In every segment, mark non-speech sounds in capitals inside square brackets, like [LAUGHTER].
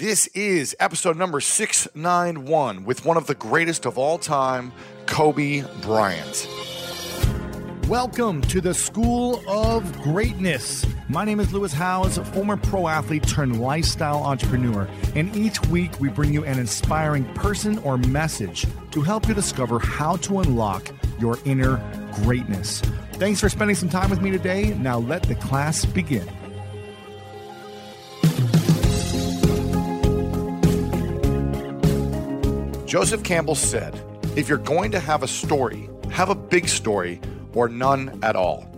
This is episode number 691 with one of the greatest of all time, Kobe Bryant. Welcome to the School of Greatness. My name is Lewis Howes, former pro athlete turned lifestyle entrepreneur, and each week we bring you an inspiring person or message to help you discover how to unlock your inner greatness. Thanks for spending some time with me today. Now let the class begin. Joseph Campbell said, If you're going to have a story, have a big story or none at all.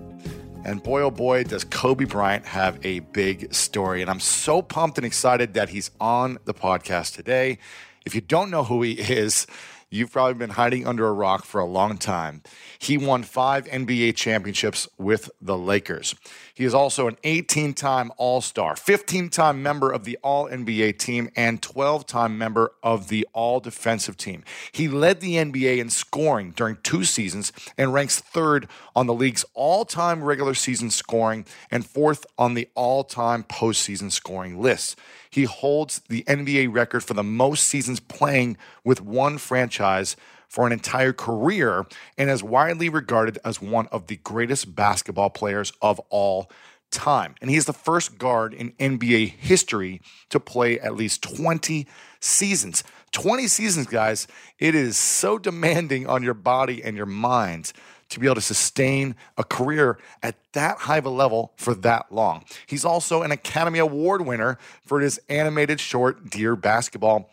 And boy, oh boy, does Kobe Bryant have a big story. And I'm so pumped and excited that he's on the podcast today. If you don't know who he is, You've probably been hiding under a rock for a long time. He won five NBA championships with the Lakers. He is also an 18 time All Star, 15 time member of the All NBA team, and 12 time member of the All Defensive team. He led the NBA in scoring during two seasons and ranks third on the league's all time regular season scoring and fourth on the all time postseason scoring list. He holds the NBA record for the most seasons playing with one franchise for an entire career and is widely regarded as one of the greatest basketball players of all time. And he is the first guard in NBA history to play at least 20 seasons. 20 seasons, guys. It is so demanding on your body and your mind to be able to sustain a career at that high of a level for that long. He's also an Academy Award winner for his animated short Dear Basketball.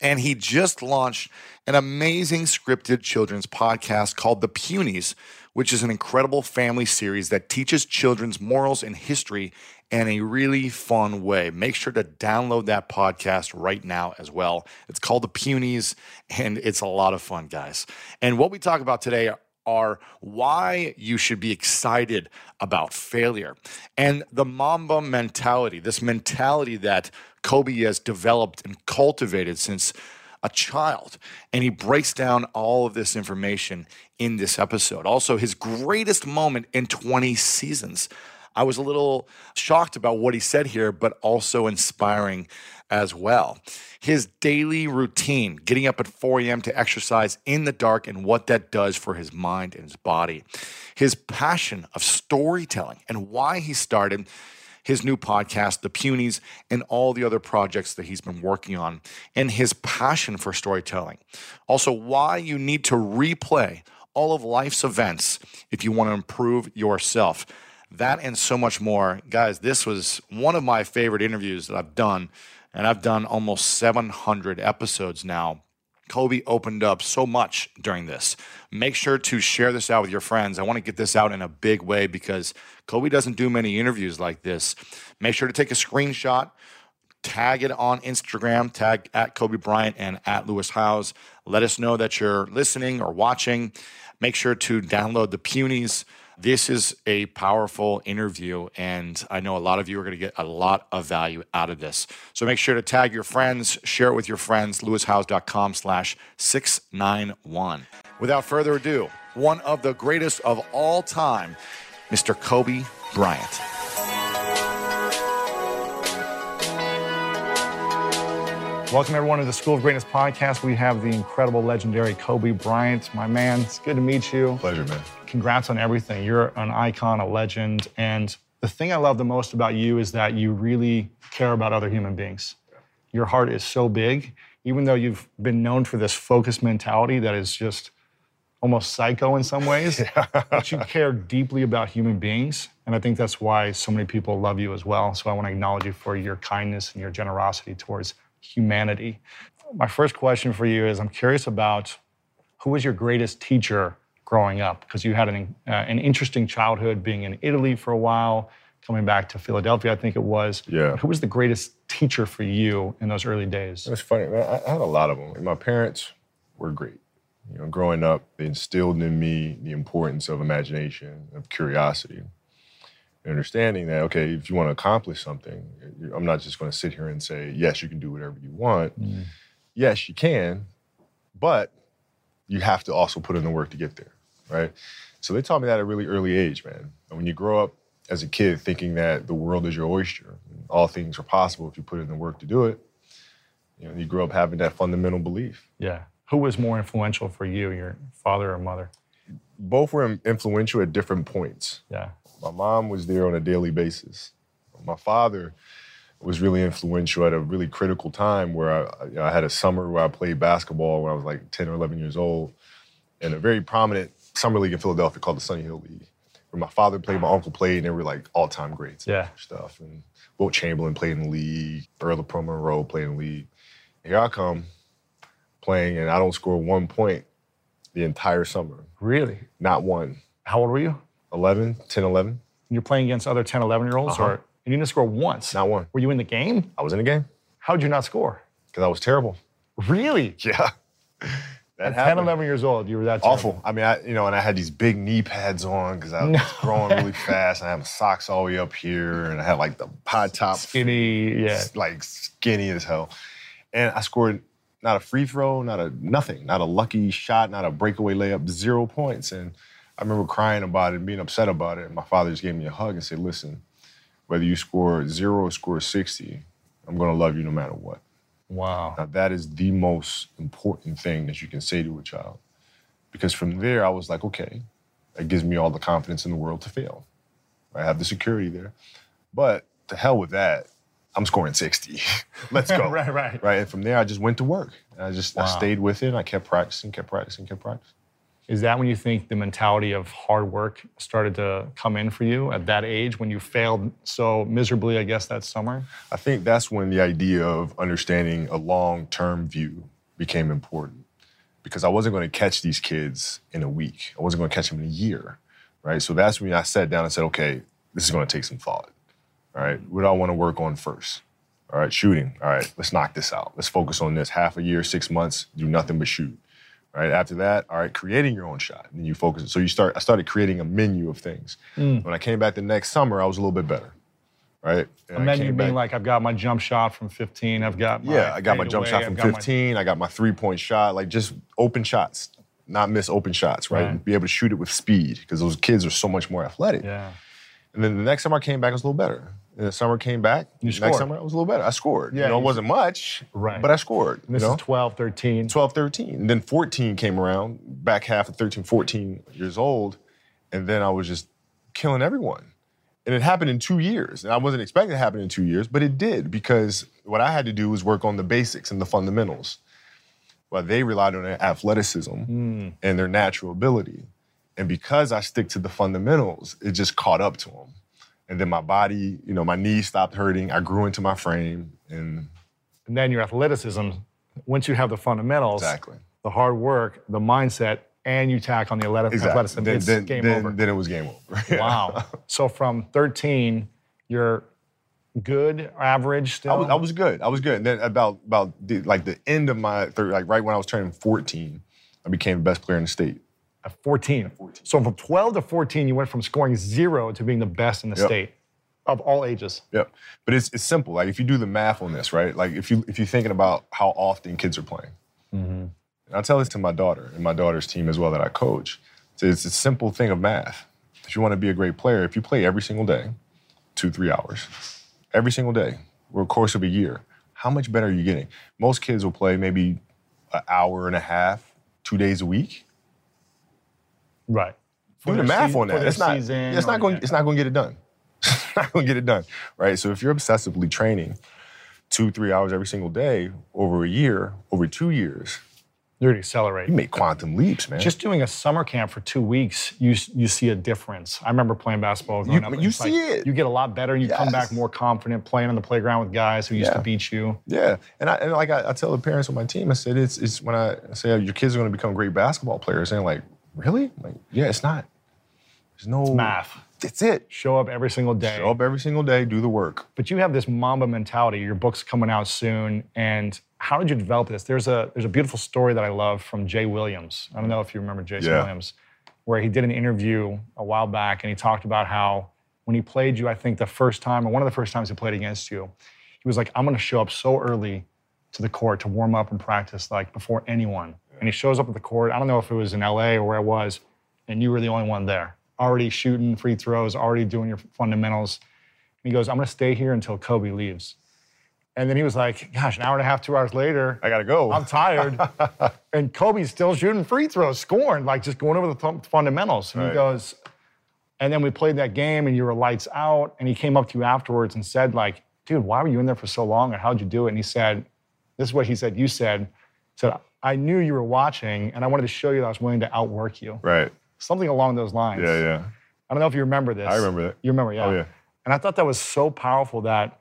And he just launched an amazing scripted children's podcast called The Punies, which is an incredible family series that teaches children's morals and history in a really fun way. Make sure to download that podcast right now as well. It's called The Punies, and it's a lot of fun, guys. And what we talk about today are why you should be excited about failure and the Mamba mentality, this mentality that Kobe has developed and cultivated since a child. And he breaks down all of this information in this episode. Also, his greatest moment in 20 seasons. I was a little shocked about what he said here, but also inspiring as well. His daily routine, getting up at 4 a.m. to exercise in the dark, and what that does for his mind and his body. His passion of storytelling and why he started his new podcast, The Punies, and all the other projects that he's been working on, and his passion for storytelling. Also, why you need to replay all of life's events if you want to improve yourself. That and so much more. Guys, this was one of my favorite interviews that I've done and I've done almost 700 episodes now. Kobe opened up so much during this. Make sure to share this out with your friends. I want to get this out in a big way because Kobe doesn't do many interviews like this. Make sure to take a screenshot, tag it on Instagram, tag at Kobe Bryant and at Lewis Howes. Let us know that you're listening or watching. Make sure to download the Punies this is a powerful interview, and I know a lot of you are going to get a lot of value out of this. So make sure to tag your friends, share it with your friends, lewishowes.com slash 691. Without further ado, one of the greatest of all time, Mr. Kobe Bryant. Welcome, everyone, to the School of Greatness podcast. We have the incredible, legendary Kobe Bryant. My man, it's good to meet you. Pleasure, man. Congrats on everything. You're an icon, a legend. And the thing I love the most about you is that you really care about other human beings. Your heart is so big, even though you've been known for this focused mentality that is just almost psycho in some ways, [LAUGHS] but you care deeply about human beings. And I think that's why so many people love you as well. So I want to acknowledge you for your kindness and your generosity towards humanity. My first question for you is I'm curious about who was your greatest teacher growing up? Because you had an, uh, an interesting childhood being in Italy for a while, coming back to Philadelphia, I think it was. Yeah. Who was the greatest teacher for you in those early days? It's funny. I, I had a lot of them. My parents were great. You know, growing up, they instilled in me the importance of imagination, of curiosity understanding that okay if you want to accomplish something i'm not just going to sit here and say yes you can do whatever you want mm. yes you can but you have to also put in the work to get there right so they taught me that at a really early age man and when you grow up as a kid thinking that the world is your oyster all things are possible if you put in the work to do it You know, you grew up having that fundamental belief. Yeah. Who was more influential for you, your father or mother? Both were influential at different points. Yeah. My mom was there on a daily basis. My father was really influential at a really critical time where I, you know, I had a summer where I played basketball when I was like 10 or 11 years old in a very prominent summer league in Philadelphia called the Sonny Hill League. Where my father played, my uncle played, and they were like all-time greats. Yeah. Stuff. And Wilt Chamberlain played in the league. Earl the Pearl Monroe played in the league. Here I come playing, and I don't score one point the entire summer. Really? Not one. How old were you? 11, 10, 11. And You're playing against other 10, 11 year olds, Uh-huh. or you didn't score once? Not one. Were you in the game? I was in the game How'd you not score? because I was terrible. Really? [LAUGHS] Yeah. That At 10, 11 years old, you were that terrible. Awful. I mean, I, you know, and I had these big knee pads on because I [LAUGHS] was growing really fast. And I had my socks all the way up here, and I had like the high top, Skinny, yeah. like skinny as hell. And I scored not a free throw, not a nothing, not a lucky shot, not a breakaway layup, zero points. And I remember crying about it and being upset about it. And my father just gave me a hug and said, "Listen, whether you score zero or score sixty, I'm gonna love you no matter what." Wow. Now, that is the most important thing that you can say to a child. Because from there, I was like, okay, that gives me all the confidence in the world to fail. I have the security there. But to hell with that, I'm scoring 60. [LAUGHS] Let's [LAUGHS] go. Right, right. Right. And from there, I just went to work. I just I stayed with it. I kept practicing, kept practicing, kept practicing. Is that when you think the mentality of hard work started to come in for you at that age when you failed so miserably, I guess, that summer? I think that's when the idea of understanding a long term view became important because I wasn't going to catch these kids in a week. I wasn't going to catch them in a year, right? So that's when I sat down and said, okay, this is going to take some thought, all right? What do I want to work on first? All right, shooting. All right, let's knock this out. Let's focus on this. Half a year, six months, do nothing but shoot. Right after that, all right, creating your own shot, and you focus. So you start. I started creating a menu of things. Hmm. When I came back the next summer, I was a little bit better, right? And A I menu came being back- like, I've got my jump shot from 15, I've got my yeah, I got my jump fadeaway, shot from I've got my- 15. I got my three point shot, like just open shots, not miss open shots, right? Right. And be able to shoot it with speed because those kids are so much more athletic. Yeah. And then the next summer I came back, I was a little better. And the summer came back, You next scored. summer I was a little better. I scored. Yeah, you know, it wasn't much, Right. but I scored. And this you know? is 12, 13. 12, 13. And then 14 came around, back half of 13, 14 years old. And then I was just killing everyone. And it happened in two years. And I wasn't expecting it to happen in two years, but it did because what I had to do was work on the basics and the fundamentals. While they relied on their athleticism hmm. and their natural ability. And because I stick to the fundamentals, it just caught up to them. And then my body, you know, my knees stopped hurting. I grew into my frame. And And then your athleticism, once you have the fundamentals, exactly. the hard work, the mindset, and you tack on the athlet- Exactly. athleticism, Then, it's then, game then, over. then it was game over. [LAUGHS] wow. So from 13, you're good, average still? I was, I was good. I was good. And then about about the, like the end of my third, like right when I was turning 14, I became the best player in the state. At 14. So from 12 to 14, you went from scoring zero to being the best in the Yep. state of all ages. Yep. But it's it's simple. Like if you do the math on this, right? Like if you if you're thinking about how often kids are playing, mm-hmm. and I tell this to my daughter and my daughter's team as well that I coach. It's, it's a simple thing of math. If you want to be a great player, if you play every single day, two three hours, every single day, over the course of a year, how much better are you getting? Most kids will play maybe an hour and a half, two days a week. Right. Do the math season- on for that. their It's not. season It's not going. It's not going to get it done. [LAUGHS] It's not going to get it done, right? So if you're obsessively training two, three hours every single day over a year, over two years, You're going to accelerate. you make quantum leaps, man. Just doing a summer camp for two weeks, you you see a difference. I remember playing basketball growing You- up. you It's see it. You get a lot better, and you come back more confident, playing on the playground with guys who used Yeah. to beat you. yeah, and I and like I, I tell the parents on my team, I said it's it's when I say your kids are going to become great basketball players, and they're like, really? I'm like, yeah, it's not. There's no Math. That's it. Show up every single day. Show up every single day, do the work. But you have this Mamba mentality. Your book's coming out soon, and how did you develop this? There's a there's a beautiful story that I love from Jay Williams. I don't know if you remember Jason Yeah. Williams, where he did an interview a while back, and he talked about how when he played you, I think the first time or one of the first times he played against you, he was like, "I'm going to show up so early to the court to warm up and practice like before anyone." And he shows up at the court. I don't know if it was in LA or where it was, and you were the only one there, already shooting free throws, already doing your fundamentals. And he goes, I'm going to stay here until Kobe leaves. And then he was like, gosh, an hour and a half, two hours later, I gotta go. I'm tired. [LAUGHS] and Kobe's still shooting free throws, scoring, like just going over the th- fundamentals. And Right. he goes, and then we played that game and you were lights out. And he came up to you afterwards and said, like, dude, why were you in there for so long? And how'd you do it? And he said, this is what he said, you said, said, I knew you were watching and I wanted to show you that I was willing to outwork you. right. Something along those lines. Yeah, yeah. I don't know if you remember this. I remember that. You remember, yeah. Oh, yeah. And I thought that was so powerful that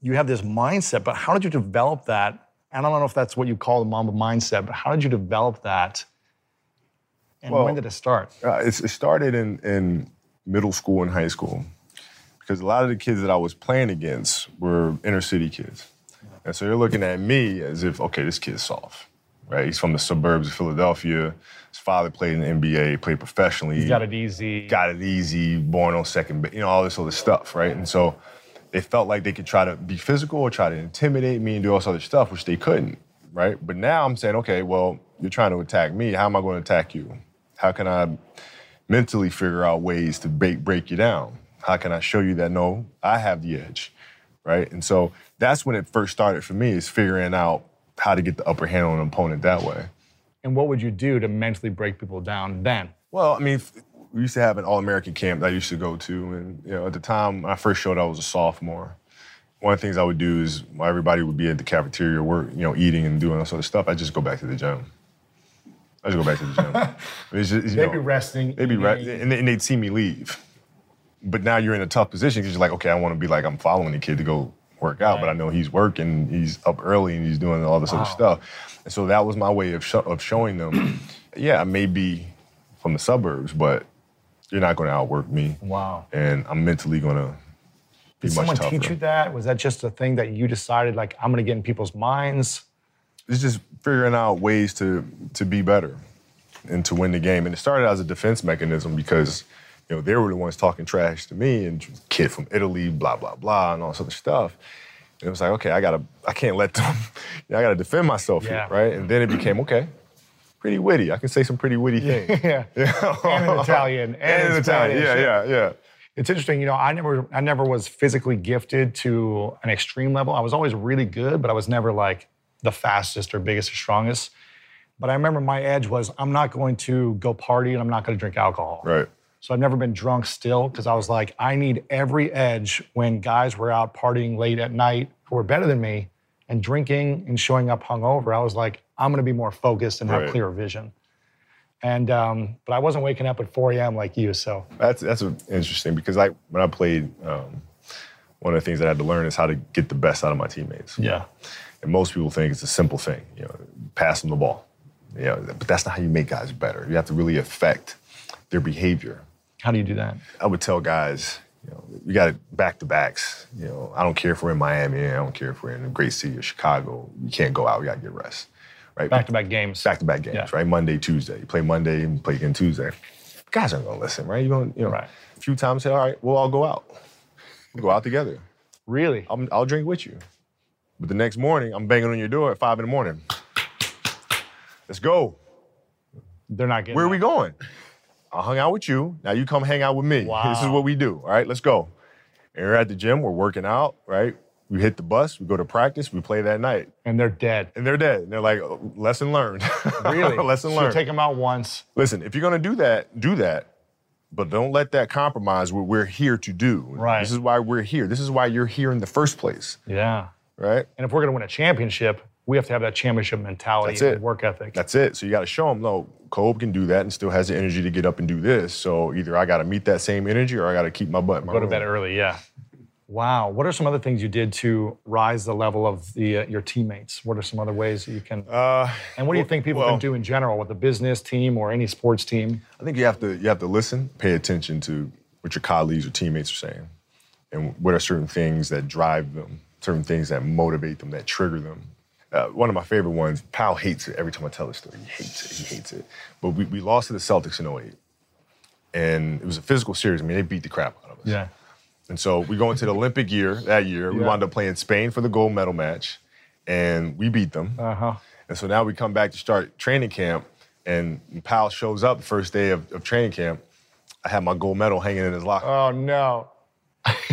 you have this mindset, but how did you develop that? And I don't know if that's what you call the Mamba mindset, but how did you develop that? And Well- when did it start? Uh, it started in, in middle school and high school because a lot of the kids that I was playing against were inner city kids. And so they're looking at me as if, okay, this kid's soft, right? He's from the suburbs of Philadelphia. His father played in the NBA, played professionally. You got it easy. got it easy, born on second, you know, all this other stuff, right? And so they felt like they could try to be physical or try to intimidate me and do all this other stuff, which they couldn't, right? But now I'm saying, okay, well, you're trying to attack me. How am I going to attack you? How can I mentally figure out ways to break, break you down? How can I show you that no, I have the edge, right? And so that's when it first started for me is figuring out how to get the upper hand on an opponent that way. And what would you do to mentally break people down then? Well, I mean, we used to have an all-American camp that I used to go to, and you know, at the time when I first showed, I was a sophomore. One of the things I would do is while everybody would be at the cafeteria, work, you know, eating and doing all sort of stuff, I just go back to the gym. I just go back to the gym. [LAUGHS] Just, you They'd know, be resting. They'd be and, and they'd see me leave. But now you're in a tough position because you're like, okay, I want to be like I'm following the kid to go work out, but I know he's working, he's up early, and he's doing all this other stuff. And so that was my way of sho- of showing them, [CLEARS THROAT] yeah, I may be from the suburbs, but you're not going to outwork me, Wow. and I'm mentally going to be Did much someone tougher. teach you that? Was that just a thing that you decided, like, I'm going to get in people's minds? it's just figuring out ways to to be better and to win the game. And it started as a defense mechanism because you know they were the ones talking trash to me and kid from Italy, blah blah blah, and all this other stuff. And it was like, okay, I gotta, I can't let them, [LAUGHS] I gotta defend myself Yeah. here, right? And then it became okay, pretty witty. I can say some pretty witty [LAUGHS] things. yeah. yeah. And in [LAUGHS] Italian. And, And in in Italian, Spanish. yeah, yeah, yeah. It's interesting, you know, I never I never was physically gifted to an extreme level. I was always really good, but I was never like the fastest or biggest or strongest. But I remember my edge was I'm not going to go party and I'm not going to drink alcohol. Right. So I've never been drunk still because I was like, I need every edge when guys were out partying late at night who were better than me and drinking and showing up hungover. I was like, I'm going to be more focused and have Right. clearer vision. And um, but I wasn't waking up at 4 a.m. like you. So That's that's interesting because I when I played, um, one of the things that I had to learn is how to get the best out of my teammates. yeah, And most people think it's a simple thing, you know, pass them the ball. You know, but that's not how you make guys better. You have to really affect their behavior. How do you do that? I would tell guys, you know, you got to back to backs. You know, I don't care if we're in Miami, I don't care if we're in a great city of Chicago. You can't go out. You got to get rest, right? Back to back games. back to back games, Yeah. right? Monday, Tuesday. You play Monday and play again Tuesday. Guys aren't gonna listen, right? You gonna, you know, Right. a few times say, all right, we'll all go out. We'll go out together. Really? I'm, I'll drink with you. But the next morning, I'm banging on your door at five in the morning. Let's go. They're not getting. Where are we going? I hung out with you. Now you come hang out with me. [LAUGHS] This is what we do. All right, let's go. And we're at the gym. We're working out. Right. We hit the bus. We go to practice. We play that night. And they're dead. And they're dead. And they're like, "Oh, lesson learned. [LAUGHS] Really? lesson so learned. take them out once. Listen, if you're gonna do that, do that. But don't let that compromise what we're here to do. Right. This is why we're here. This is why you're here in the first place. Yeah. Right? And if we're going to win a championship, we have to have that championship mentality and work ethic. That's it. So you gotta show them, no, Kobe can do that and still has the energy to get up and do this. So either I gotta meet that same energy or I gotta keep my butt in my Go to bed early, yeah. Wow. What are some other things you did to rise the level of the uh, your teammates? What are some other ways that you can? Uh, and what do you think people well- can do in general with a business team or any sports team? I think you have to you have to listen, pay attention to what your colleagues or teammates are saying, and what are certain things that drive them, certain things that motivate them, that trigger them. Uh, one of my favorite ones, Pau hates it every time I tell this story. He hates it. He hates it. But we, we lost to the Celtics in 08. And it was a physical series. I mean, they beat the crap out of us. Yeah. And so we go into the Olympic year that year. We Yeah. wound up playing Spain for the gold medal match, and we beat them. Uh huh. And so now we come back to start training camp, and Pau shows up the first day of, of training camp. I have my gold medal hanging in his locker. Oh no.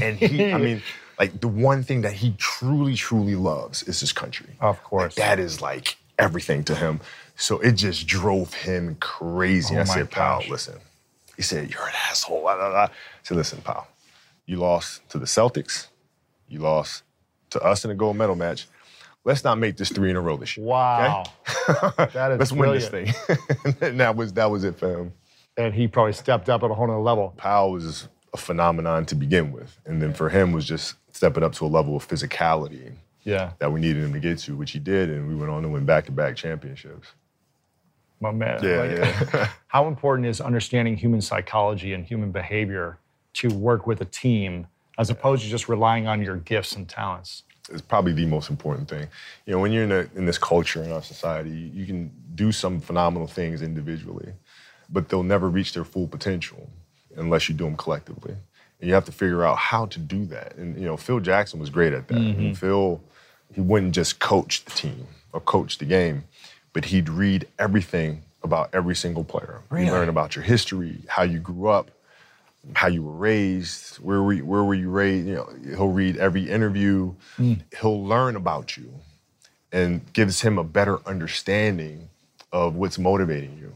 and he, I [LAUGHS] mean, like the one thing that he truly, truly loves is his country. Of course. Like, that is like everything to him. So it just drove him crazy. Oh I said, Pau, listen. He said, You're an asshole. blah, blah, blah. I said, listen, Pau, you lost to the Celtics, you lost to us in a gold medal match. Let's not make this three in a row this year. Wow. That [LAUGHS] is Let's win this thing. [LAUGHS] and that was that was it for him. And he probably stepped up at a whole nother level. Pau was a phenomenon to begin with. And then for him was just stepping up to a level of physicality Yeah. that we needed him to get to, which he did, and we went on to win back-to-back championships. My man. Yeah, Like, yeah. [LAUGHS] How important is understanding human psychology and human behavior to work with a team as opposed to just relying on your gifts and talents? It's probably the most important thing. You know, when you're in, a, in this culture in our society, you can do some phenomenal things individually, but they'll never reach their full potential unless you do them collectively. And you have to figure out how to do that. And you know, Phil Jackson was great at that. And mm-hmm. Phil, he wouldn't just coach the team or coach the game, but he'd read everything about every single player. Really? You learn about your history, how you grew up, how you were raised, where were you, where were you raised? You know, he'll read every interview. Mm. He'll learn about you, and gives him a better understanding of what's motivating you,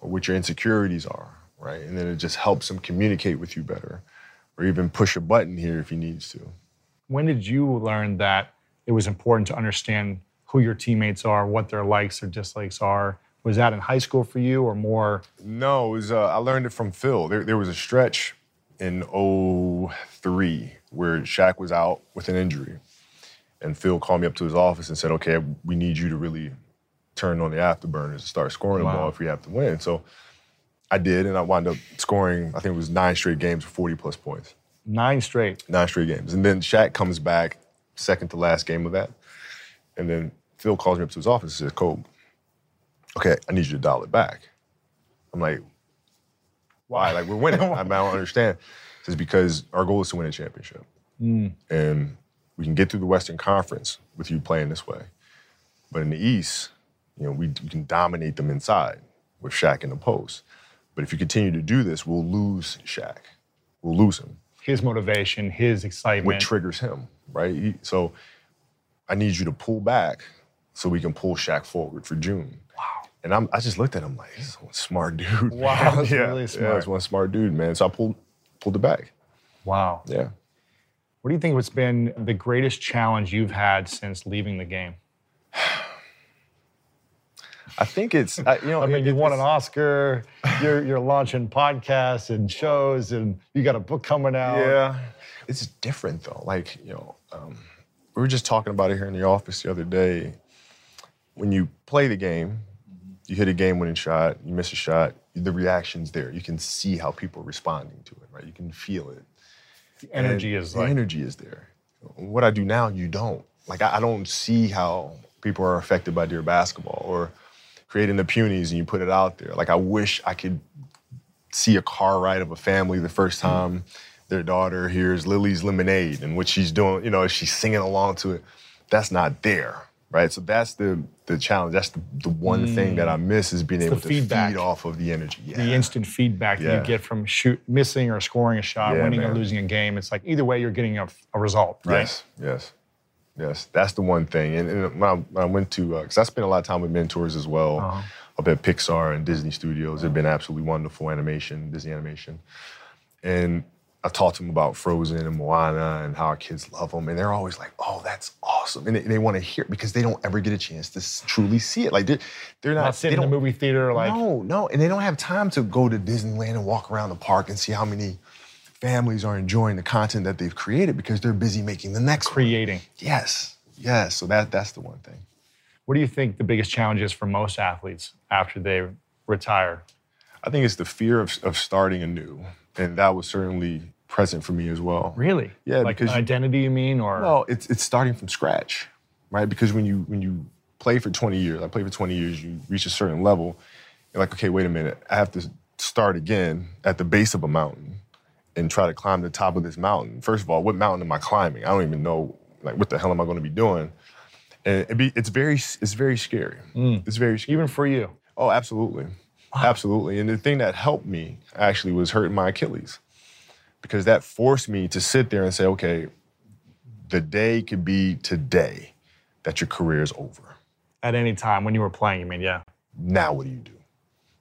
or what your insecurities are, right? And then it just helps him communicate with you better, or even push a button here if he needs to. When did you learn that it was important to understand who your teammates are, what their likes or dislikes are? Was that in high school for you or more? No, it was, uh, I learned it from Phil. There, there was a stretch in 03 where Shaq was out with an injury. And Phil called me up to his office and said, okay, we need you to really turn on the afterburners and start scoring the ball if we have to win. So I did, and I wound up scoring, I think it was nine straight games for 40 plus points. Nine straight. Nine straight games. And then Shaq comes back, second to last game of that. And then Phil calls me up to his office and says, Cole, okay, I need you to dial it back. I'm like, why? Like, we're winning. [LAUGHS] I, mean, I don't understand. He says, because our goal is to win a championship. Hmm. And we can get through the Western Conference with you playing this way. But in the East, you know, we, we can dominate them inside with Shaq in the post. But if you continue to do this, we'll lose Shaq. We'll lose him His motivation, his excitement. what triggers him, right? He- so I need you to pull back so we can pull Shaq forward for June. Wow. And I'm, I just looked at him like, this is one smart dude. Wow, [LAUGHS] that's yeah, really Yeah, smart. it's one smart dude, man. So I pulled, pulled it back. wow. Yeah. What do you think has been the greatest challenge you've had since leaving the game? [SIGHS] [SIGHS] [SIGHS] I think it's, I, you know, I mean, it- you won an Oscar. You're you're launching podcasts and shows, and you got a book coming out. Yeah. It's different though. Like, you know, um, we were just talking about it here in the office the other day. When you play the game, you hit a game winning shot, you miss a shot, the reaction's there. You can see how people are responding to it, right? You can feel it. The energy And is the like energy is there. What I do now, you don't. Like I, I don't see how people are affected by dear basketball or creating the punies and you put it out there. Like I wish I could see a car ride of a family the first mm. time their daughter hears Lily's Lemonade and what she's doing, you know, as she's singing along to it. That's not there, right? So that's the the challenge. That's the, the one thing that mm. I miss is being It's able to feedback. feed off of the energy. Yeah. the instant feedback that you get from shoot missing or scoring a shot, Yeah, winning or losing a game. It's like either way, you're getting a, a result, right? Yes, yes, yes. That's the one thing. And, and when, I, when I went to, because I spent a lot of time with mentors as well, Uh-huh. up at Pixar and Disney Studios. They've been absolutely wonderful animation, Disney animation. And I talked to them about Frozen and Moana and how our kids love them. And they're always like, oh, that's awesome. And they, they want to hear it because they don't ever get a chance to truly see it. Like, they're, they're not, Not they sitting in the don't- movie theater like no, no, and they don't have time to go to Disneyland and walk around the park and see how many families are enjoying the content that they've created because they're busy making the next one. creating. Yes, yes. So that that's the one thing. What do you think the biggest challenge is for most athletes after they retire? I think it's the fear of, of starting anew, and that was certainly present for me as well. Really? Yeah, like because- identity, you mean, or Well, it's it's starting from scratch, right? Because when you when you play for 20 years, I played for 20 years, you reach a certain level, you're like, okay, wait a minute, I have to start again at the base of a mountain and try to climb the top of this mountain. First of all, what mountain am I climbing? I don't even know, like, what the hell am I going to be doing? And it be, it's very it's very scary. Mm. It's very scary. even for you? Oh, absolutely. Absolutely. And the thing that helped me actually was hurting my Achilles because that forced me to sit there and say, okay, the day could be today that your career is over. At any time when you were playing, you mean, yeah. Now what do you do?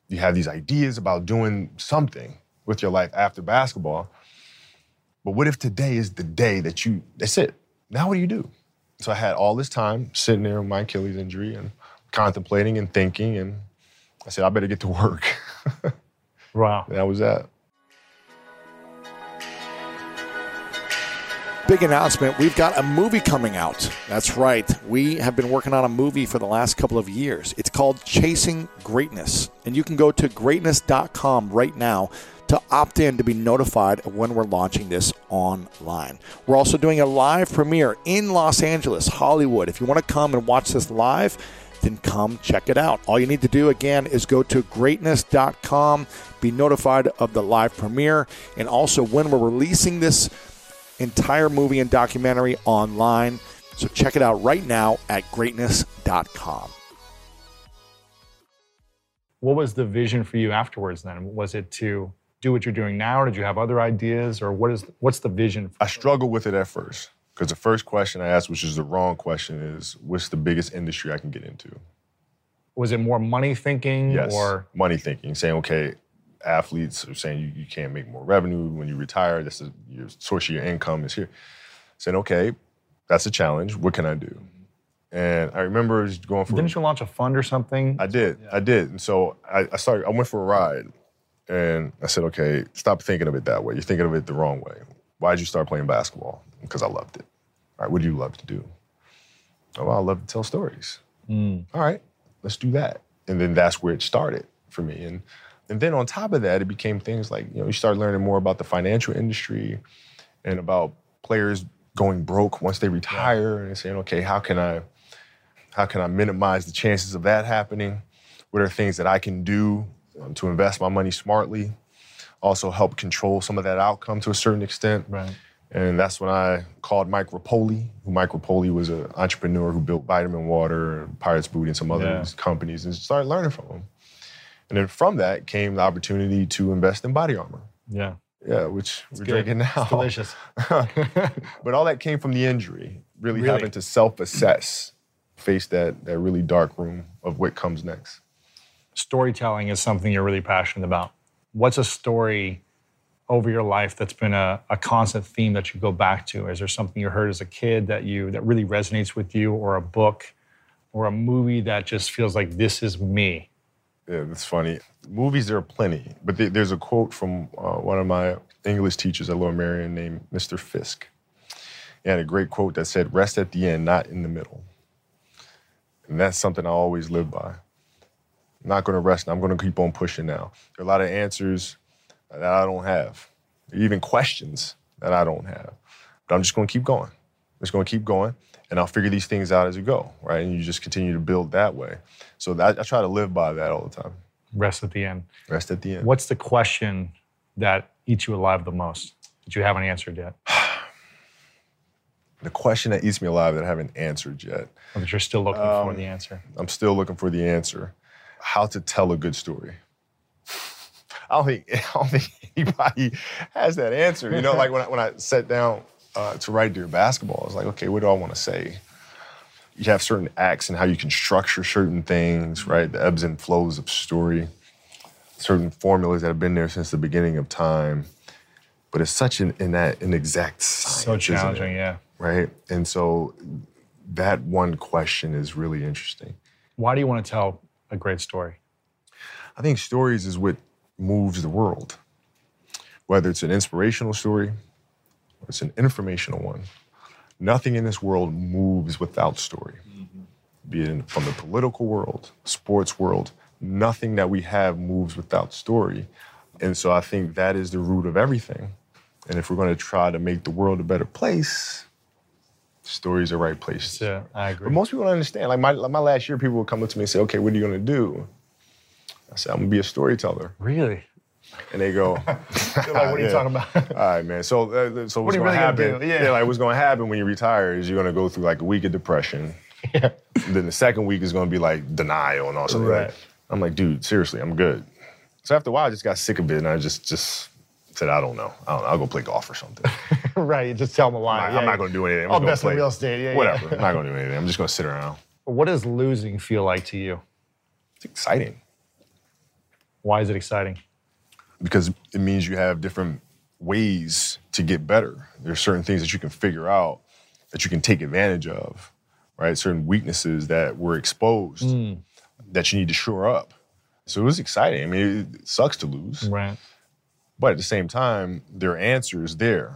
You have these ideas about doing something with your life after basketball. But what if today is the day that you, that's it? Now what do you do? So I had all this time sitting there with my Achilles injury and contemplating and thinking. And I said, I better get to work. [LAUGHS] Wow. that was that. Big announcement. We've got a movie coming out. That's right. We have been working on a movie for the last couple of years. It's called Chasing Greatness. And you can go to greatness.com right now to opt in to be notified when we're launching this online. We're also doing a live premiere in Los Angeles, Hollywood. If you want to come and watch this live, then come check it out. All you need to do again is go to greatness.com, be notified of the live premiere, and also when we're releasing this entire movie and documentary online. So check it out right now at greatness.com. What was the vision for you afterwards then? Was it to do what you're doing now, or did you have other ideas, or what is what's the vision? I struggled with it at first because the first question I asked, which is the wrong question, is what's the biggest industry I can get into? Was it more money thinking, Yes. or money thinking, saying, okay, athletes are saying you, you can't make more revenue when you retire. This is your source of your income is here. Saying, okay, that's a challenge. What can I do? And I remember going for didn't you launch a fund or something? I did. I did. And so I, I started, I went for a ride and I said, okay, stop thinking of it that way. You're thinking of it the wrong way. Why did you start playing basketball? Because I loved it. All right, what do you love to do? Oh, I love to tell stories. Mm. All right, let's do that. And then that's where it started for me. And and then on top of that, it became things like, you know, you start learning more about the financial industry and about players going broke once they retire and saying, okay, how can I how can I minimize the chances of that happening? What are things that I can do um, to invest my money smartly? Also help control some of that outcome to a certain extent. Right. And that's when I called Mike Repole, who Mike Repole was an entrepreneur who built Vitamin Water, Pirates Booty, and some other Yeah. companies, and started learning from him. And then from that came the opportunity to invest in BodyArmor. Yeah. Yeah, which we're good. drinking now. It's delicious. [LAUGHS] but all that came from the injury, really, Really? having to self-assess, face that that really dark room of what comes next. Storytelling is something you're really passionate about. What's a story over your life that's been a, a constant theme that you go back to? Is there something you heard as a kid that you that really resonates with you, or a book, or a movie that just feels like this is me? Yeah, that's funny. Movies, there are plenty, but there- there's a quote from uh, one of my English teachers at Lower Merion named Mr. Fisk. He had a great quote that said, "Rest at the end, not in the middle." And that's something I always live by. I'm not going to rest. I'm going to keep on pushing now. There are a lot of answers that I don't have, even questions that I don't have. But I'm just going to keep going. I'm just going to keep going, and I'll figure these things out as you go, right? And you just continue to build that way. So that, I try to live by that all the time. Rest at the end. Rest at the end. What's the question that eats you alive the most that you haven't answered yet, [SIGHS] The question that eats me alive that I haven't answered yet. that you're still looking for Um, the answer? I'm still looking for the answer. How to tell a good story. I don't think, [LAUGHS] I don't think anybody has that answer. You know, like when I, when I sat down uh, to write Dear Basketball, I was like, okay, what do I want to say? You have certain acts and how you can structure certain things, right? The ebbs and flows of story, certain formulas that have been there since the beginning of time. But it's such an, in that, an exact science. So isn't it? challenging, yeah. right? And so that one question is really interesting. Why do you want to tell a great story? I think stories is what moves the world. Whether it's an inspirational story or it's an informational one, nothing in this world moves without story. Mm-hmm. Be it from the political world, sports world, nothing that we have moves without story. And so I think that is the root of everything. And if we're going to try to make the world a better place, stories are the right place. Yeah, I agree. But most people don't understand. Like my, like my last year, people would come up to me and say, okay, what are you gonna do? I said, I'm gonna be a storyteller. really? And they go, [LAUGHS] like, what are you [LAUGHS] Yeah. talking about? [LAUGHS] All right, man. So, uh, so what's are you gonna really gonna happen? do? Yeah. like what's gonna happen when you retire is you're gonna go through like a week of depression. yeah. Then the second week is gonna be like denial and all that. Right. I'm like, dude, seriously, I'm good. So after a while, I just got sick of it, and I just just said, I don't know. I don't know. I'll go play golf or something. [LAUGHS] right. You just tell them a lie. I'm Yeah, not going to do anything. I'm I'll just invest in real estate. Yeah, yeah. Whatever. I'm not going to do [LAUGHS] anything. I'm just going to sit around. What does losing feel like to you? It's exciting Why is it exciting? because it means you have different ways to get better. There's certain things that you can figure out that you can take advantage of, right? Certain weaknesses that were exposed hmm. that you need to shore up. So it was exciting. I mean, it sucks to lose, Right. But at the same time, there are answers there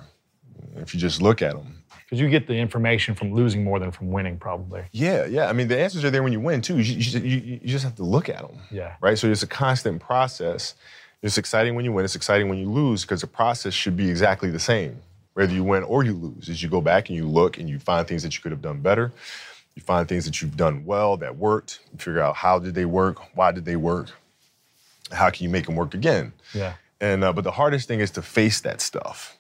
if you just look at them. Because you get the information from losing more than from winning, probably. Yeah, yeah. I mean, the answers are there when you win too. You, you, you, you just have to look at them. Yeah. Right. So it's a constant process. It's exciting when you win. It's exciting when you lose because the process should be exactly the same, whether you win or you lose. As you go back and you look and you find things that you could have done better. You find things that you've done well that worked. You figure out how did they work, why did they work, how can you make them work again. Yeah. And uh, but the hardest thing is to face that stuff.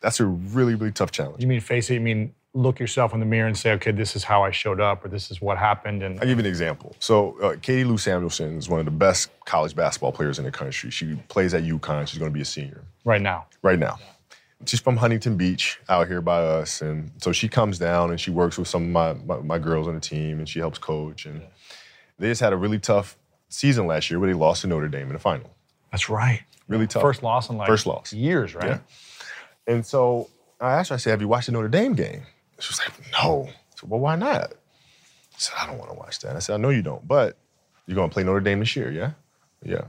That's a really really tough challenge. You mean face it? You mean look yourself in the mirror and say, okay, this is how I showed up, or this is what happened, and I'll give you an example. So, uh, Katie Lou Samuelson is one of the best college basketball players in the country. She plays at UConn. She's going to be a senior right now. right now. She's from Huntington Beach, out here by us, and so she comes down and she works with some of my, my, my girls on the team, and she helps coach. And they just had a really tough season last year where they lost to Notre Dame in the final. That's right. Really tough. First loss in like First loss. years, right? Yeah. And so I asked her, I said, Have you watched the Notre Dame game? She was like, No. I said, Well, why not? I said, I don't want to watch that. I said, I know you don't, but you're going to play Notre Dame this year, yeah? Yeah.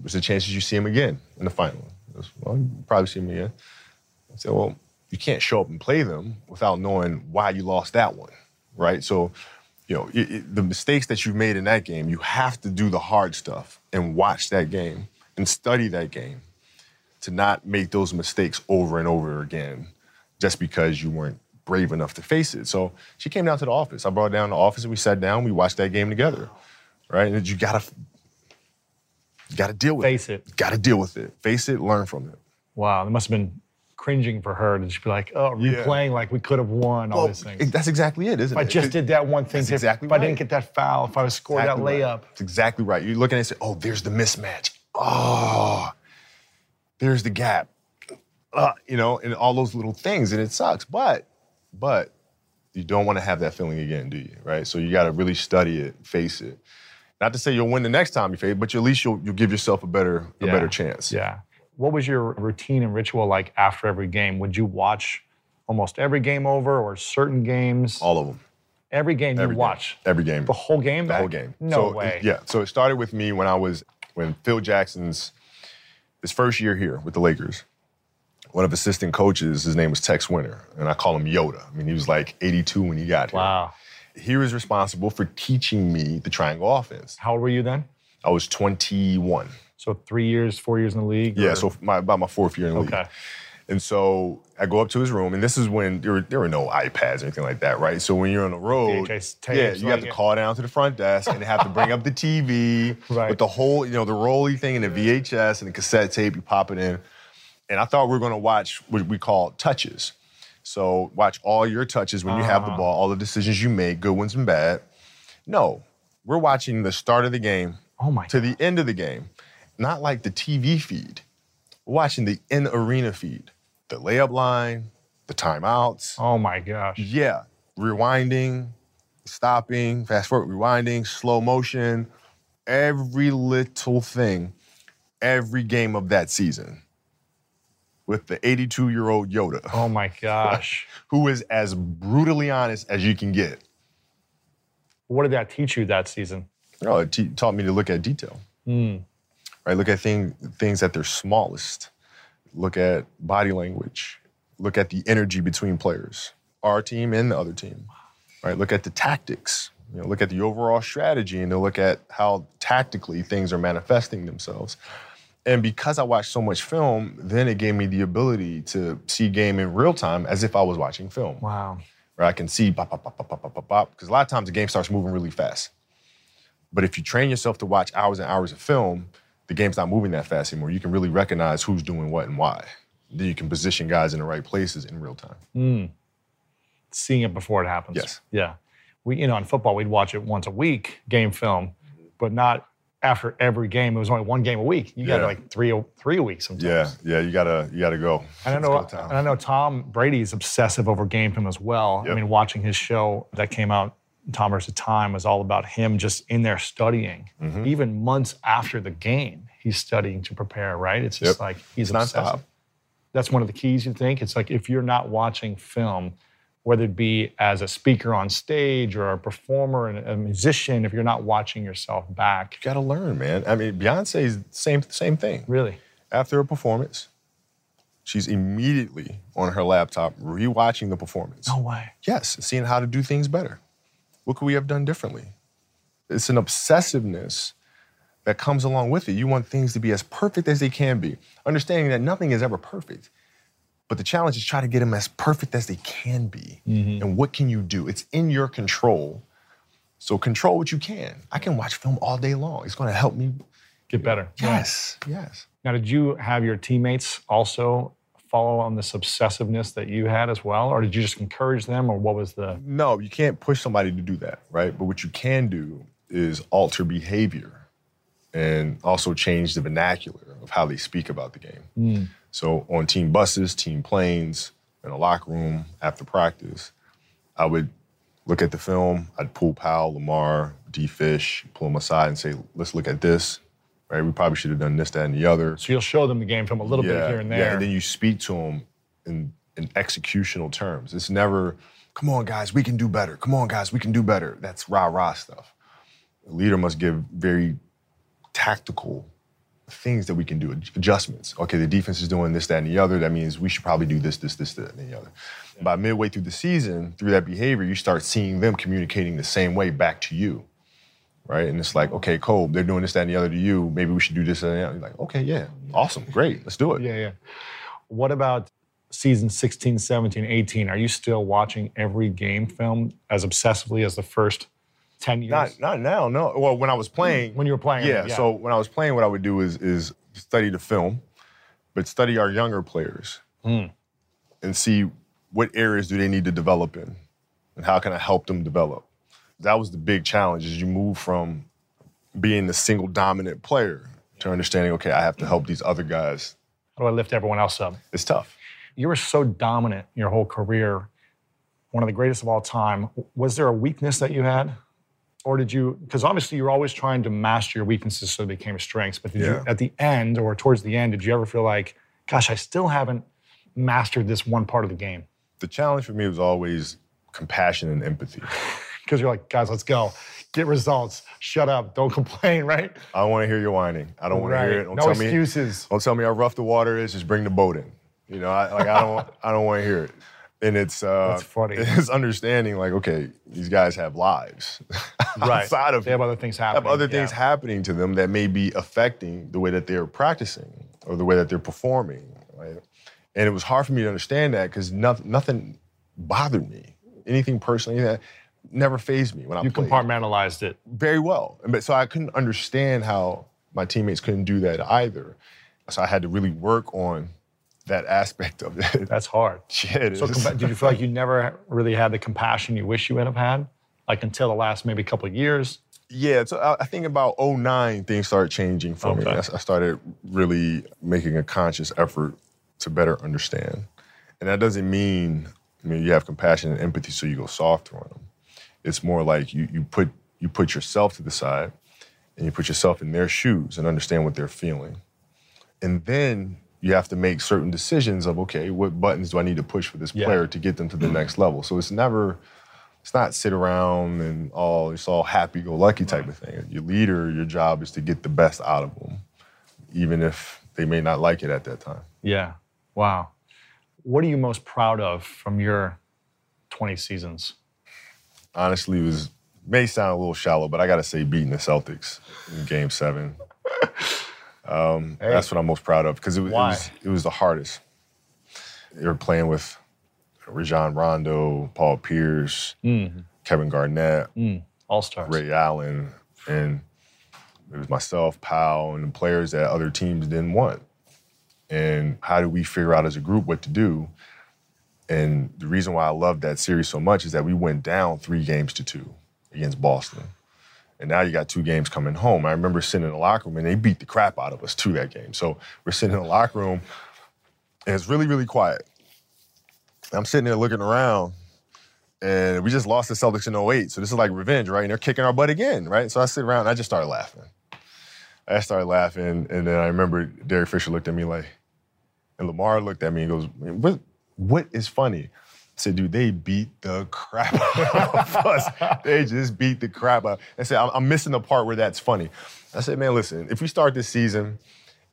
What's the chances you see him again in the final? I said, well, you probably see him again. I said, Well, you can't show up and play them without knowing why you lost that one, right? So, you know, it, it- the mistakes that you've made in that game, you have to do the hard stuff and watch that game and study that game to not make those mistakes over and over again just because you weren't brave enough to face it. So she came down to the office. I brought her down to the office and we sat down, we watched that game together. Right? And you gotta you gotta deal with it. Face it. You gotta deal with it. Face it, learn from it. Wow, it must have been cringing for her to just be like, oh, Yeah. replaying like we could have won all these things. That's exactly it, isn't If I just It- did that one thing, That's if, exactly if I didn't get that foul, if I was scored Exactly that right. layup, That's exactly right. You're looking and say, oh, there's the mismatch. Oh, there's the gap. Uh, you know, and all those little things, and it sucks. But, but you don't want to have that feeling again, do you? Right? So you got to really study it, face it. Not to say you'll win the next time you face, it, but at least you'll you'll give yourself a better a Yeah. better chance. Yeah. What was your routine and ritual like after every game? Would you watch almost every game over or certain games? All of them. every game Every you game. watch? Every game. The whole game? The back? whole game. No so, way. Yeah. So it started with me when I was when Phil Jackson's his first year here with the Lakers. One of assistant coaches, his name was Tex Winter, and I call him Yoda. I mean, he was like 82 when he got here. Wow. He was responsible for teaching me the triangle offense. How old were you then? I was 21. So three years, four years in the league? Yeah, or- so my, about my fourth year in the Okay. league. And so I go up to his room, and this is when there were, there were no iPads or anything like that, right? So when you're on the road, VHS yeah, tapes, you have to call down to the front desk and they have to bring up the TV [LAUGHS] Right. with the whole, you know, the rolly thing and the VHS and the cassette tape. You pop it in, and I thought we were going to watch what we call touches. So watch all your touches when you have the Uh-huh. ball, all the decisions you make, good ones and bad. No, we're watching the start of the game Oh my to the end of the game, not like the TV feed. Watching the in arena feed, the layup line, the timeouts. Oh my gosh. Yeah, rewinding, stopping, fast forward, rewinding, slow motion, every little thing, every game of that season with the 82 year old Yoda, Oh my gosh. [LAUGHS] who is as brutally honest as you can get. what did that teach you that season? Oh, it taught me to look at detail. Hmm. Right, look at thing, things at their smallest. Look at body language. Look at the energy between players, our team and the other team. Right, look at the tactics. You know, look at the overall strategy, and then look at how tactically things are manifesting themselves. And because I watched so much film, then it gave me the ability to see game in real time as if I was watching film Wow. where I can see pop, pop, pop, pop, pop, pop, pop, pop. Because a lot of times the game starts moving really fast. But if you train yourself to watch hours and hours of film, the game's not moving that fast anymore. You can really recognize who's doing what and why. Then you can position guys in the right places in real time. Hmm. Seeing it before it happens. Yes. Yeah. We, you know, in football, we'd watch it once a week, game film, but not after every game. It was only one game a week. You got like three three a week sometimes. Yeah, yeah, you gotta you gotta go. And I know, and I know Tom Brady's obsessive over game film as well. I mean, watching his show that came out, Tom vs. Time, was all about him just in there studying. Mm-hmm. Even months after the game, he's studying to prepare. Right? It's just Yep. like he's It's nonstop. That's one of the keys. You think it's like if you're not watching film, whether it be as a speaker on stage or a performer and a musician, if you're not watching yourself back, You gotta learn, man. I mean, Beyonce's same same thing. really, After a performance, she's immediately on her laptop rewatching the performance. no way. Yes, seeing how to do things better. What could we have done differently? It's an obsessiveness that comes along with it. You want things to be as perfect as they can be, understanding that nothing is ever perfect. But the challenge is try to get them as perfect as they can be. Mm-hmm. And what can you do? It's in your control. So control what you can. I can watch film all day long. It's going to help me. Get better. Yes, yes. Now, did you have your teammates also follow on this obsessiveness that you had as well, or did you just encourage them, or what was the? No, you can't push somebody to do that, right? But what you can do is alter behavior and also change the vernacular of how they speak about the game. Hmm. So on team buses, team planes, in a locker room after practice, I would look at the film. I'd pull Pau, Lamar, D. Fish, pull them aside and say, "Let's look at this." Right? We probably should have done this, that, and the other. So you'll show them the game film a little bit here and there. Yeah, and then you speak to them in, in executional terms. It's never, come on, guys, we can do better. Come on, guys, we can do better. That's rah rah stuff. A leader must give very tactical things that we can do, adjustments. Okay, the defense is doing this, that, and the other. That means we should probably do this, this, this, that, and the other. By midway through the season, through that behavior, you start seeing them communicating the same way back to you. Right? And it's like, okay, Cole, they're doing this, that, and the other to you. Maybe we should do this and that. You're like, okay, yeah, awesome, great, let's do it. yeah, yeah. What about season 16, 17, 18? Are you still watching every game film as obsessively as the first 10 years? Not not now, no. Well, when I was playing, when you were playing. yeah, yeah. So when I was playing, what I would do is is study the film, but study our younger players Hmm. and see what areas do they need to develop in, and how can I help them develop. That was the big challenge. Is you move from being the single dominant player to understanding, okay, I have to help these other guys. How do I lift everyone else up? It's tough. you were so dominant your whole career, one of the greatest of all time. Was there a weakness that you had? Or did you, because obviously you're always trying to master your weaknesses so they became strengths, but did Yeah. you, at the end or towards the end, did you ever feel like, gosh, I still haven't mastered this one part of the game? The challenge for me was always compassion and empathy. Because you're like, guys, let's go. Get results. Shut up. Don't [LAUGHS] complain, right? I don't want to hear your whining. I don't want to hear it. Don't no tell me excuses. Don't tell me how rough the water is. Just bring the boat in. You know, I, like I don't, I don't want to hear it. And it's, uh, That's funny. [LAUGHS] It's understanding, like, okay, these guys have lives [LAUGHS] Right. outside of They have other things happening. have other things Yeah. happening to them that may be affecting the way that they're practicing or the way that they're performing. Right? And it was hard for me to understand that because nothing, nothing bothered me. Anything personally that never fazed me when I You played compartmentalized it. very well. And But so I couldn't understand how my teammates couldn't do that either. So I had to really work on that aspect of it. [LAUGHS] That's hard. Shit. it So, compa- did you feel like you never really had the compassion you wish you would have had, like until the last maybe couple of years? yeah, so I, I think about 09, things started changing for me. Okay. I, I started really making a conscious effort to better understand. And that doesn't mean, I mean, you have compassion and empathy so you go softer on them. It's more like you, you, put, you put yourself to the side and you put yourself in their shoes and understand what they're feeling. And then you have to make certain decisions of, okay, what buttons do I need to push for this Yeah. player to get them to the mm-hmm. next level? So it's never, it's not sit around and all, it's all happy-go-lucky type of thing. Your leader, your job is to get the best out of them, even if they may not like it at that time. Yeah. Wow. What are you most proud of from your 20 seasons? Honestly, it was may sound a little shallow, but I got to say beating the Celtics in Game Seven. [LAUGHS] Um, That's what I'm most proud of because it, was- it was it was the hardest. They were playing with Rajon Rondo, Paul Pierce, Kevin Garnett, All stars. Ray Allen, and it was myself, Pau, and the players that other teams didn't want. And how do we figure out as a group what to do? And the reason why I love that series so much is that we went down three games to two against Boston. And now you got two games coming home. I remember sitting in the locker room and they beat the crap out of us to that game. So we're sitting in the locker room and it's really, really quiet. I'm sitting there looking around and we just lost the Celtics in 08. So this is like revenge, right? And they're kicking our butt again, right? So I sit around and I just started laughing. I started laughing, and then I remember Derek Fisher looked at me like, and Lamar looked at me and goes, "What? What is funny?" I said, "Dude, they beat the [LAUGHS] crap out of us. They just beat the crap out." I said, "I'm missing the part where that's funny." I said, "Man, listen, if we start this season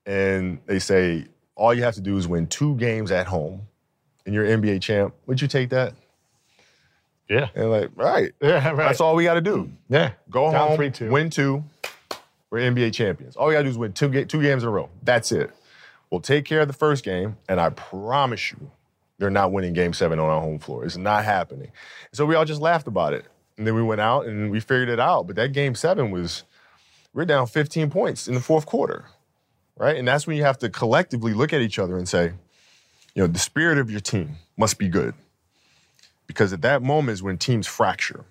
and they say all you have to do is win two games at home, and you're NBA champ, would you take that?" Yeah. And like, right. [LAUGHS] Yeah, right. That's all we got to do. Yeah. Go Down home, 3-2. win two. We're NBA champions. All we gotta do is win two, ga- two games in a row. That's it. We'll take care of the first game, and I promise you, they're not winning game seven on our home floor. It's not happening. So we all just laughed about it. And then we went out and we figured it out. But that game seven was, we're down 15 points in the fourth quarter, right? And that's when you have to collectively look at each other and say, you know, the spirit of your team must be good. Because at that moment is when teams fracture.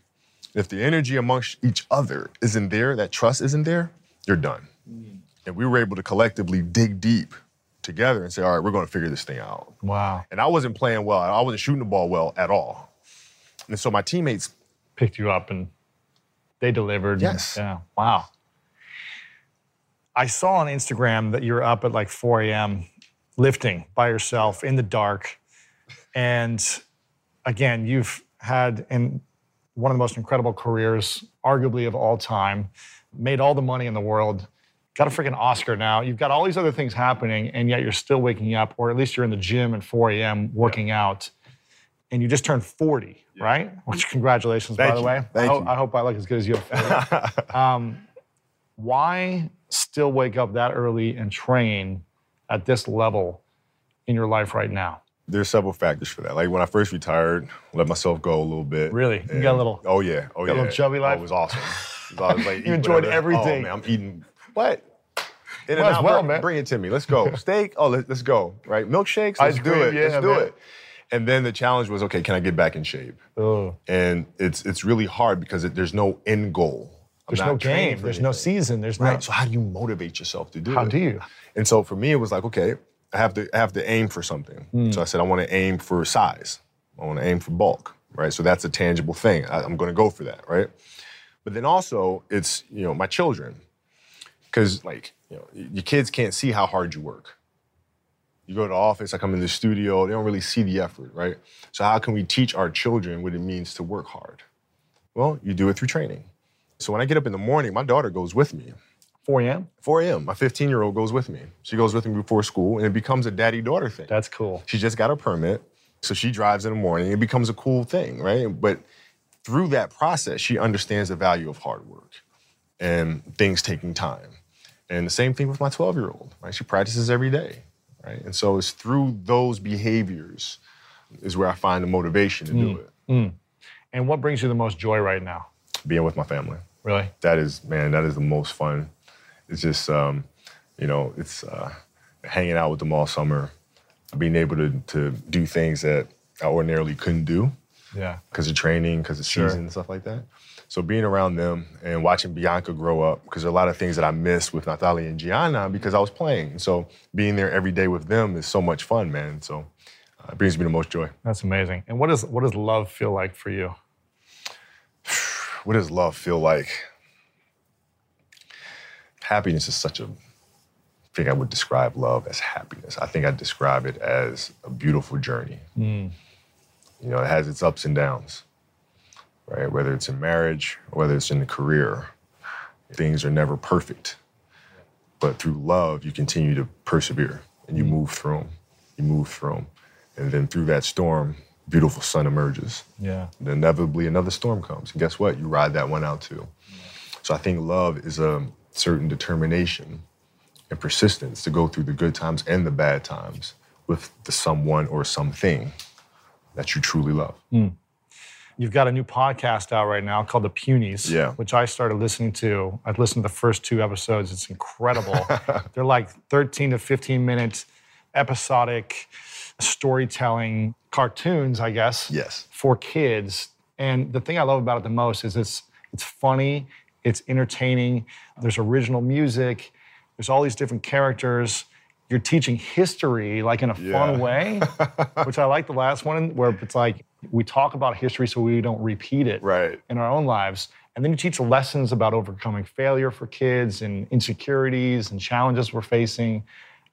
If the energy amongst each other isn't there, that trust isn't there, you're done. Mm. And we were able to collectively dig deep together and say, all right, we're going to figure this thing out. Wow. And I wasn't playing well. I wasn't shooting the ball well at all. And so my teammates, Picked you up and they delivered. Yes. Yeah. Wow. I saw on Instagram that you were up at like 4 a.m. lifting by yourself in the dark. And again, you've had in one of the most incredible careers, arguably of all time, made all the money in the world, got a freaking Oscar now. You've got all these other things happening, and yet you're still waking up, or at least you're in the gym at 4 a.m. working out. And you just turned 40, right? Which congratulations, by Thank the way. Thank I, ho- you. I hope I look as good as you [LAUGHS] um, why still wake up that early and train at this level in your life right now? there's several factors for that. Like when I first retired, let myself go a little bit. Really? You got a little- Oh yeah. Oh got a little chubby life? Oh, it was awesome. It was- I was like, [LAUGHS] eating enjoyed whatever- everything. Oh man, I'm eating what? In Might as well, bring, man. Bring it to me. Let's go. [LAUGHS] Steak. Oh, let, us go. Right. Milkshakes. Let's do cream, it. yeah, let's do man. it. And then the challenge was, okay, can I get back in shape? Oh. And it's it's really hard because it, there's no end goal. I'm There's no game. There's no season. There's Right. no. So how do you motivate yourself to do How it? How do you? And so for me, it was like, okay, I have to I have to aim for something. Hmm. So I said, I want to aim for size. I want to aim for bulk. Right. So that's a tangible thing. I, I'm going to go for that. Right. But then also, it's you know my children, because like you know your kids can't see how hard you work. You go to the office, I come in the studio, they don't really see the effort, right? So how can we teach our children what it means to work hard? Well, you do it through training. So when I get up in the morning, my daughter goes with me. 4 a.m. 4 a.m. My 15 year old goes with me. She goes with me before school, and it becomes a daddy daughter thing. That's cool. She just got a permit, so she drives in the morning. It becomes a cool thing, right? But through that process, she understands the value of hard work and things taking time. And the same thing with my 12 year old, right? She practices every day, right? And so it's through those behaviors is where I find the motivation to do it. And what brings you the most joy right now? Being with my family. Really? that is man that is the most fun it's just um, you know it's uh, hanging out with them all summer being able to, to do things that i ordinarily couldn't do Yeah. because of training because of Sure. season and stuff like that so being around them and watching Bianka grow up because there are a lot of things that i missed with natalia and gianna because i was playing so being there every day with them is so much fun man so uh, it brings me the most joy That's amazing. And what does what does love feel like for you? [SIGHS] what does love feel like? Happiness is such a I think I would describe love as happiness. I think I describe it as a beautiful journey. You know, it has its ups and downs, right? Whether it's in marriage whether it's in the career, things are never perfect. But through love, you continue to persevere and you move through them. You move through them. And then through that storm, beautiful sun emerges Yeah. And inevitably another storm comes. And guess what? You ride that one out too. So I think love is a certain determination and persistence to go through the good times and the bad times with the someone or something that you truly love. Hmm. You've got a new podcast out right now called The Punies, Yeah. which I started listening to. I've listened to the first two episodes. It's incredible. [LAUGHS] They're like 13 to 15 minute episodic storytelling cartoons, I guess. Yes. For kids. And the thing I love about it the most is it's it's funny, It's entertaining. There's original music. There's all these different characters. You're teaching history like in a fun way, [LAUGHS] which I like the last one where it's like we talk about history so we don't repeat it Right. in our own lives. And then you teach lessons about overcoming failure for kids and insecurities and challenges we're facing.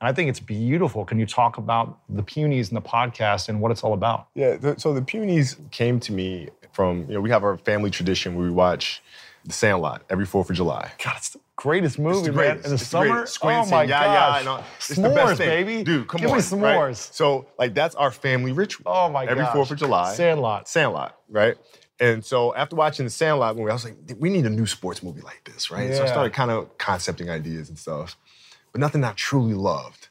And I think it's beautiful. Can you talk about the Punies and the podcast and what it's all about? Yeah, so the Punies came to me from, you know, we have our family tradition where we watch The Sandlot every 4th of July. God, it's the greatest movie, the man. In the It's the summer, greatest. oh my yah, gosh, all- It's the best thing. baby, Dude, come on. Give on. me s'mores. right? So, like, that's our family ritual. Oh my Every gosh. 4th of July. Sandlot. Sandlot, right? And so after watching the Sandlot movie, I was like, we need a new sports movie like this, right? So I started kind of concepting ideas and stuff, but nothing I truly loved.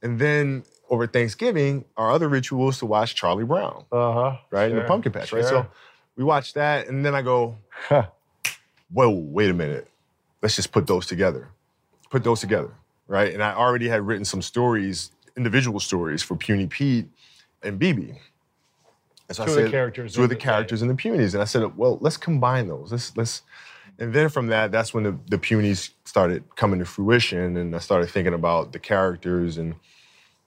And then over Thanksgiving, our other ritual was to watch Charlie Brown, Uh huh. right? In the pumpkin patch, right? So we watched that, and then I go, whoa, wait a minute. Let's just put those together. Put those together, right? And I already had written some stories, individual stories for Puny Pete and BB. And so Two I of the said, characters Two of the characters in the Punies. And I said, well, let's combine those. Let's let's and then from that, that's when the, the Punies started coming to fruition. And I started thinking about the characters and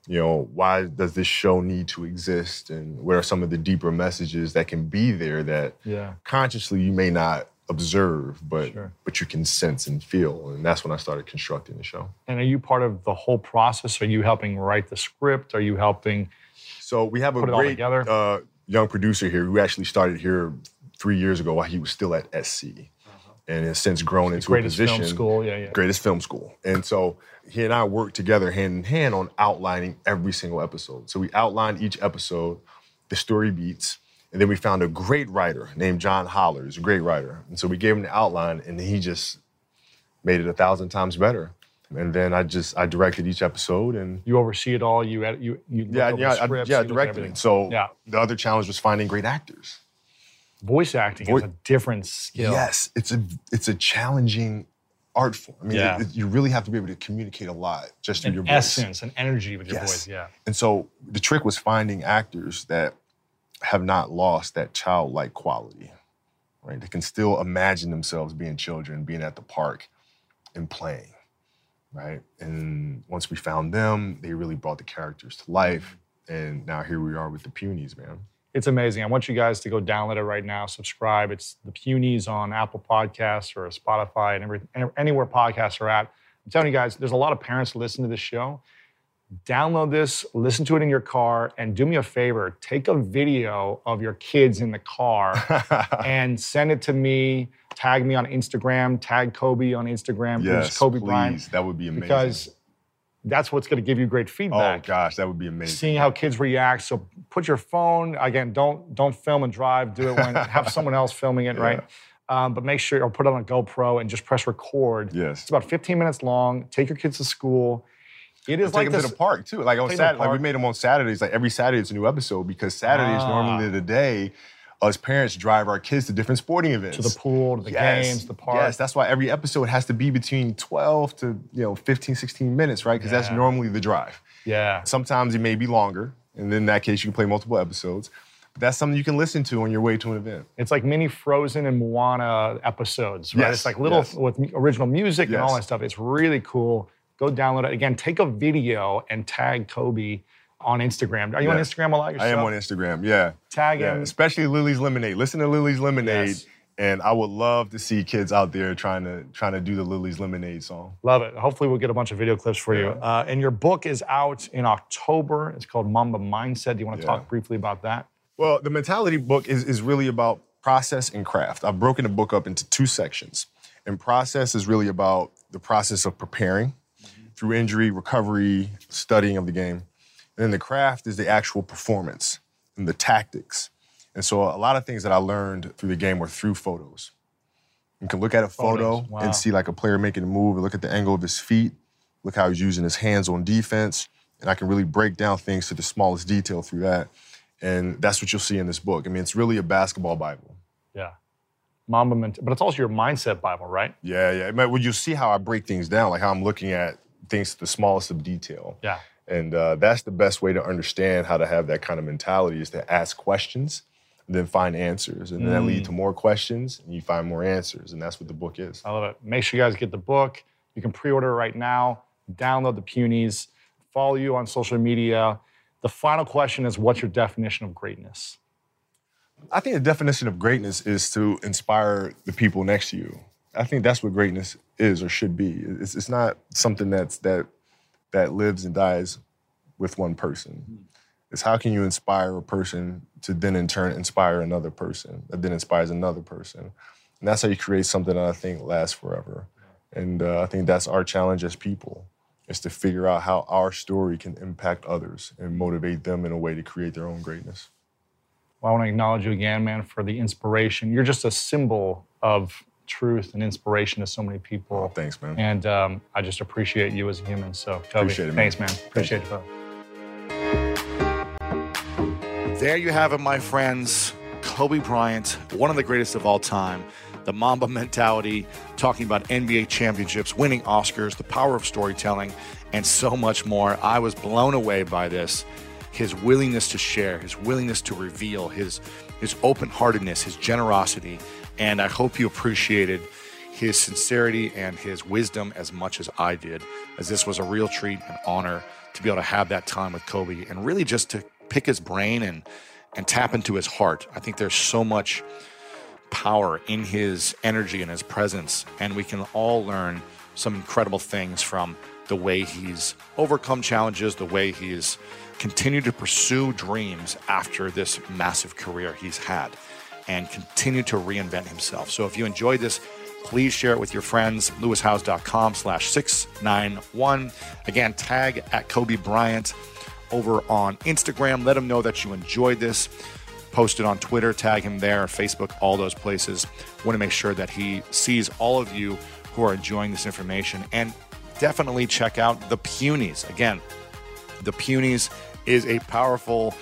you know, why does this show need to exist? And what are some of the deeper messages that can be there that Yeah. consciously you may not observe, but Sure. but you can sense and feel. And that's when I started constructing the show. And are you part of the whole process? Are you helping write the script? Are you helping? So we have a Put it all great uh, young producer here who actually started here three years ago while he was still at SC, and has since grown into a Uh-huh. Greatest position. film school, yeah, yeah. Greatest film school, and so he and I worked together hand in hand on outlining every single episode. So we outlined each episode, the story beats, and then we found a great writer named John Holler. He's a great writer, and so we gave him the outline, and he just made it a thousand times better. And then I just I directed each episode and You oversee it all. You edit. You you yeah, yeah, the I, yeah, directed it. So Yeah. the other challenge was finding great actors. voice acting is a different skill. Yes, it's a it's a challenging art form. I mean, Yeah. it- you really have to be able to communicate a lot just through An your voice. essence, an energy with your Yes. voice. Yeah. And so the trick was finding actors that have not lost that childlike quality, right? They can still imagine themselves being children, being at the park and playing, right? And once we found them, they really brought the characters to life. And now here we are with the Punies, man. It's amazing. I want you guys to go download it right now. Subscribe. It's the Punies on Apple Podcasts or Spotify and every, anywhere podcasts are at. I'm telling you guys, there's a lot of parents listen to this show. Download this, listen to it in your car, and do me a favor take a video of your kids in the car [LAUGHS] and send it to me. Tag me on Instagram, tag Kobe on Instagram, yes, Kobe please. Bryant, That would be amazing. because that's what's going to give you great feedback. oh gosh, that would be amazing. seeing how kids react. So put your phone again. Don't don't film and drive. Do it when [LAUGHS] have someone else filming it, right? Um, but make sure or put it on a GoPro and just press record. Yes. It's about 15 minutes long. Take your kids to school. It is like to the park too. Like on Take them to the Saturday, like we made them on Saturdays. Like every Saturday, it's a new episode because Saturday is Ah. normally the day us parents drive our kids to different sporting events. to the pool, to the Yes. games, the park. Yes, that's why every episode has to be between 12 to you know 15, 16 minutes, right? Because that's normally the drive. yeah. Sometimes it may be longer, and then in that case, you can play multiple episodes. But that's something you can listen to on your way to an event. It's like mini Frozen and Moana episodes, right? Yes, It's like little yes. with original music and all that stuff. It's really cool. Go download it. Again, take a video and tag Kobe on Instagram. Are you on Instagram a lot yourself? I am on Instagram, yeah. Tag yeah. him. Especially Lily's Lemonade. Listen to Lily's Lemonade. Yes. And I would love to see kids out there trying to trying to do the Lily's Lemonade song. Love it. Hopefully, we'll get a bunch of video clips for you. Uh, and your book is out in October. It's called Mamba Mindset. Do you want to Yeah. talk briefly about that? Well, the mentality book is, is really about process and craft. I've broken the book up into two sections. And process is really about the process of preparing through injury, recovery, studying of the game. And then the craft is the actual performance and the tactics. And so a lot of things that I learned through the game were through photos. You can look at a photo wow. and see like a player making a move and look at the angle of his feet, look how he's using his hands on defense. And I can really break down things to the smallest detail through that. And that's what you'll see in this book. I mean, it's really a basketball Bible. Yeah. Mamba But it's also your mindset Bible, right? Yeah, yeah. Well, you see how I break things down, like how I'm looking at things to the smallest of detail. Yeah. And uh, that's the best way to understand how to have that kind of mentality is to ask questions then find answers. And then that lead to more questions and you find more answers. And that's what the book is. I love it. Make sure you guys get the book. You can pre order it right now. Download the Punies. Follow you on social media. The final question is what's your definition of greatness? I think the definition of greatness is to inspire the people next to you. I think that's what greatness is or should be. It's, it's not something that's that that lives and dies with one person. It's how can you inspire a person to then in turn inspire another person that then inspires another person. And that's how you create something that I think lasts forever. And uh, I think that's our challenge as people is to figure out how our story can impact others and motivate them in a way to create their own greatness. Well, I want to acknowledge you again, man, for the inspiration. You're just a symbol of truth and inspiration to so many people. Oh, thanks, man. And um, I just appreciate you as a human. So, Kobe, Appreciate it, man. thanks, man. Appreciate you both. There you have it, my friends. Kobe Bryant, one of the greatest of all time. The Mamba mentality, talking about NBA championships, winning Oscars, the power of storytelling, and so much more. I was blown away by this. His willingness to share, his willingness to reveal, his his open-heartedness, his generosity, and I hope you appreciated his sincerity and his wisdom as much as I did, as this was a real treat and honor to be able to have that time with Kobe and really just to pick his brain and and tap into his heart. I think there's so much power in his energy and his presence, and we can all learn some incredible things from the way he's overcome challenges, the way he's continued to pursue dreams after this massive career he's had, and continue to reinvent himself. So if you enjoyed this, please share it with your friends. lewishowes.com slash 691. Again, tag at Kobe Bryant over on Instagram. Let him know that you enjoyed this. Post it on Twitter, tag him there, Facebook, all those places. Want to make sure that he sees all of you who are enjoying this information. And definitely check out The Punies. Again, The Punies is a powerful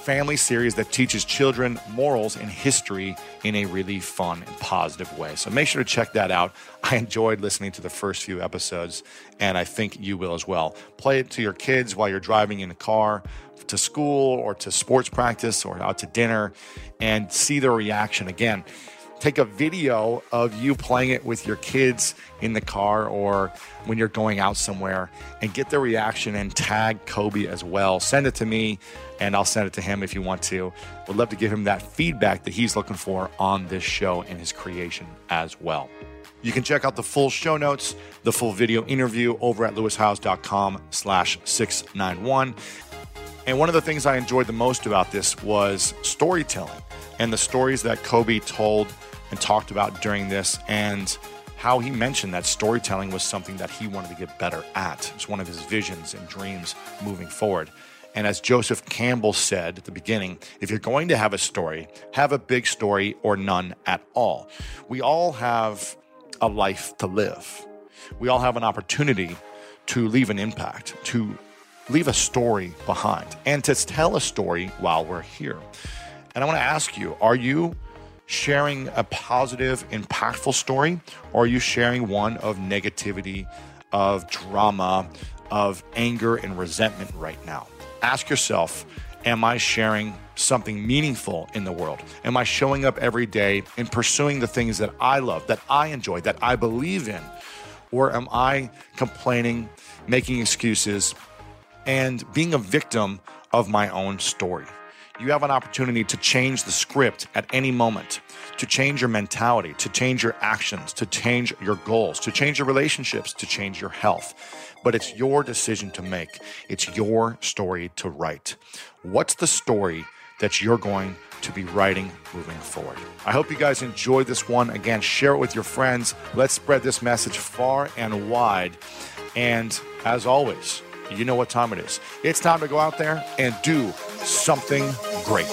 family series that teaches children morals and history in a really fun and positive way. So make sure to check that out. I enjoyed listening to the first few episodes, and I think you will as well. Play it to your kids while you're driving in the car to school or to sports practice or out to dinner and see their reaction. Again, take a video of you playing it with your kids in the car or when you're going out somewhere and get their reaction and tag Kobe as well. Send it to me and I'll send it to him if you want to. Would love to give him that feedback that he's looking for on this show and his creation as well. You can check out the full show notes, the full video interview over at lewishowes.com slash 691. And one of the things I enjoyed the most about this was storytelling and the stories that Kobe told and talked about during this and how he mentioned that storytelling was something that he wanted to get better at. It's one of his visions and dreams moving forward. And as Joseph Campbell said at the beginning, if you're going to have a story, have a big story or none at all. We all have a life to live. We all have an opportunity to leave an impact, to leave a story behind, and to tell a story while we're here. And I want to ask you are you sharing a positive, impactful story, or are you sharing one of negativity, of drama, of anger and resentment right now? Ask yourself, am I sharing something meaningful in the world? Am I showing up every day and pursuing the things that I love, that I enjoy, that I believe in? Or am I complaining, making excuses, and being a victim of my own story? You have an opportunity to change the script at any moment, to change your mentality, to change your actions, to change your goals, to change your relationships, to change your health. But it's your decision to make. It's your story to write. What's the story that you're going to be writing moving forward? I hope you guys enjoyed this one. Again, share it with your friends. Let's spread this message far and wide. And as always, you know what time it is. It's time to go out there and do something great.